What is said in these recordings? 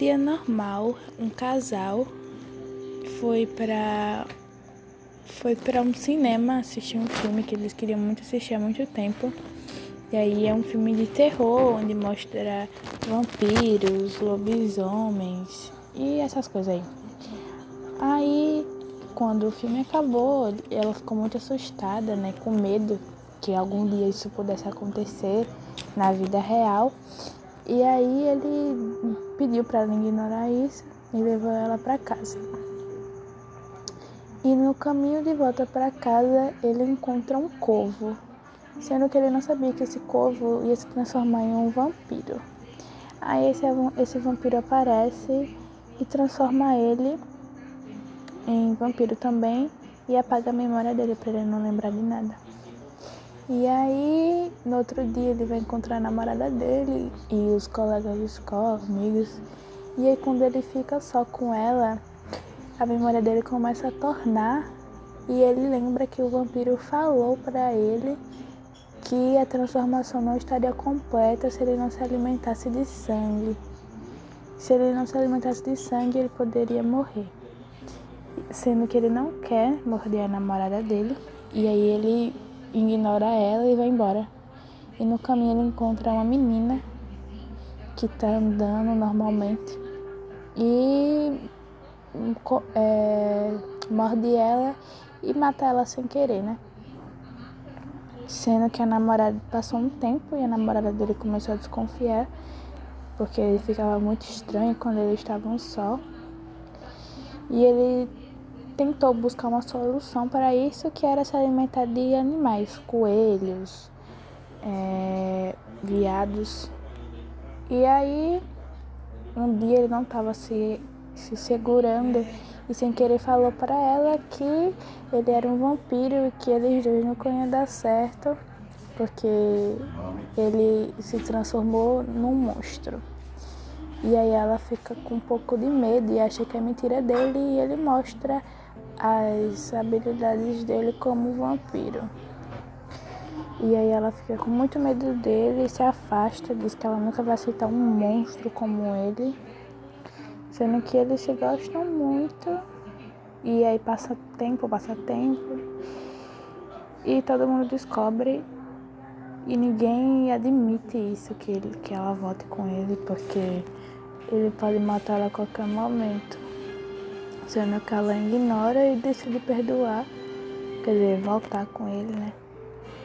dia normal, um casal foi para foi para um cinema assistir um filme que eles queriam muito assistir há muito tempo. E aí é um filme de terror onde mostra vampiros, lobisomens e essas coisas aí. Aí quando o filme acabou, ela ficou muito assustada, né, com medo que algum dia isso pudesse acontecer na vida real. E aí ele pediu para ela ignorar isso e levou ela para casa. E no caminho de volta para casa, ele encontra um corvo, sendo que ele não sabia que esse corvo ia se transformar em um vampiro. Aí esse, esse vampiro aparece e transforma ele em vampiro também e apaga a memória dele para ele não lembrar de nada. E aí, no outro dia, ele vai encontrar a namorada dele e os colegas de escola, amigos. E aí, quando ele fica só com ela, a memória dele começa a tornar e ele lembra que o vampiro falou para ele que a transformação não estaria completa se ele não se alimentasse de sangue. Se ele não se alimentasse de sangue, ele poderia morrer. Sendo que ele não quer morder a namorada dele, e aí ele ignora ela e vai embora. E no caminho ele encontra uma menina que tá andando normalmente e é, morde ela e mata ela sem querer, né? Sendo que a namorada passou um tempo e a namorada dele começou a desconfiar, porque ele ficava muito estranho quando eles estavam só. E ele tentou buscar uma solução para isso, que era se alimentar de animais, coelhos, é, viados. E aí, um dia ele não estava se se segurando e sem querer falou para ela que ele era um vampiro e que eles dois não iam dar certo porque ele se transformou num monstro. E aí ela fica com um pouco de medo e acha que é mentira dele e ele mostra as habilidades dele como vampiro. E aí ela fica com muito medo dele e se afasta, diz que ela nunca vai aceitar um monstro como ele. Sendo que eles se gostam muito. E aí passa tempo, passa tempo. E todo mundo descobre. E ninguém admite isso, que, ele, que ela volte com ele, porque ele pode matar ela a qualquer momento. Sendo que ela ignora e decide perdoar. Quer dizer, voltar com ele, né?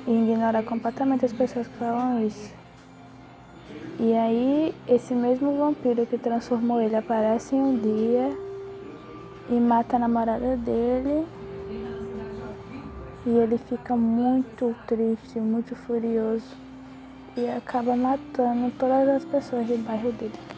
E ignora completamente as pessoas que falam isso. E aí, esse mesmo vampiro que transformou ele aparece em um dia e mata a namorada dele. E ele fica muito triste, muito furioso. E acaba matando todas as pessoas do bairro dele.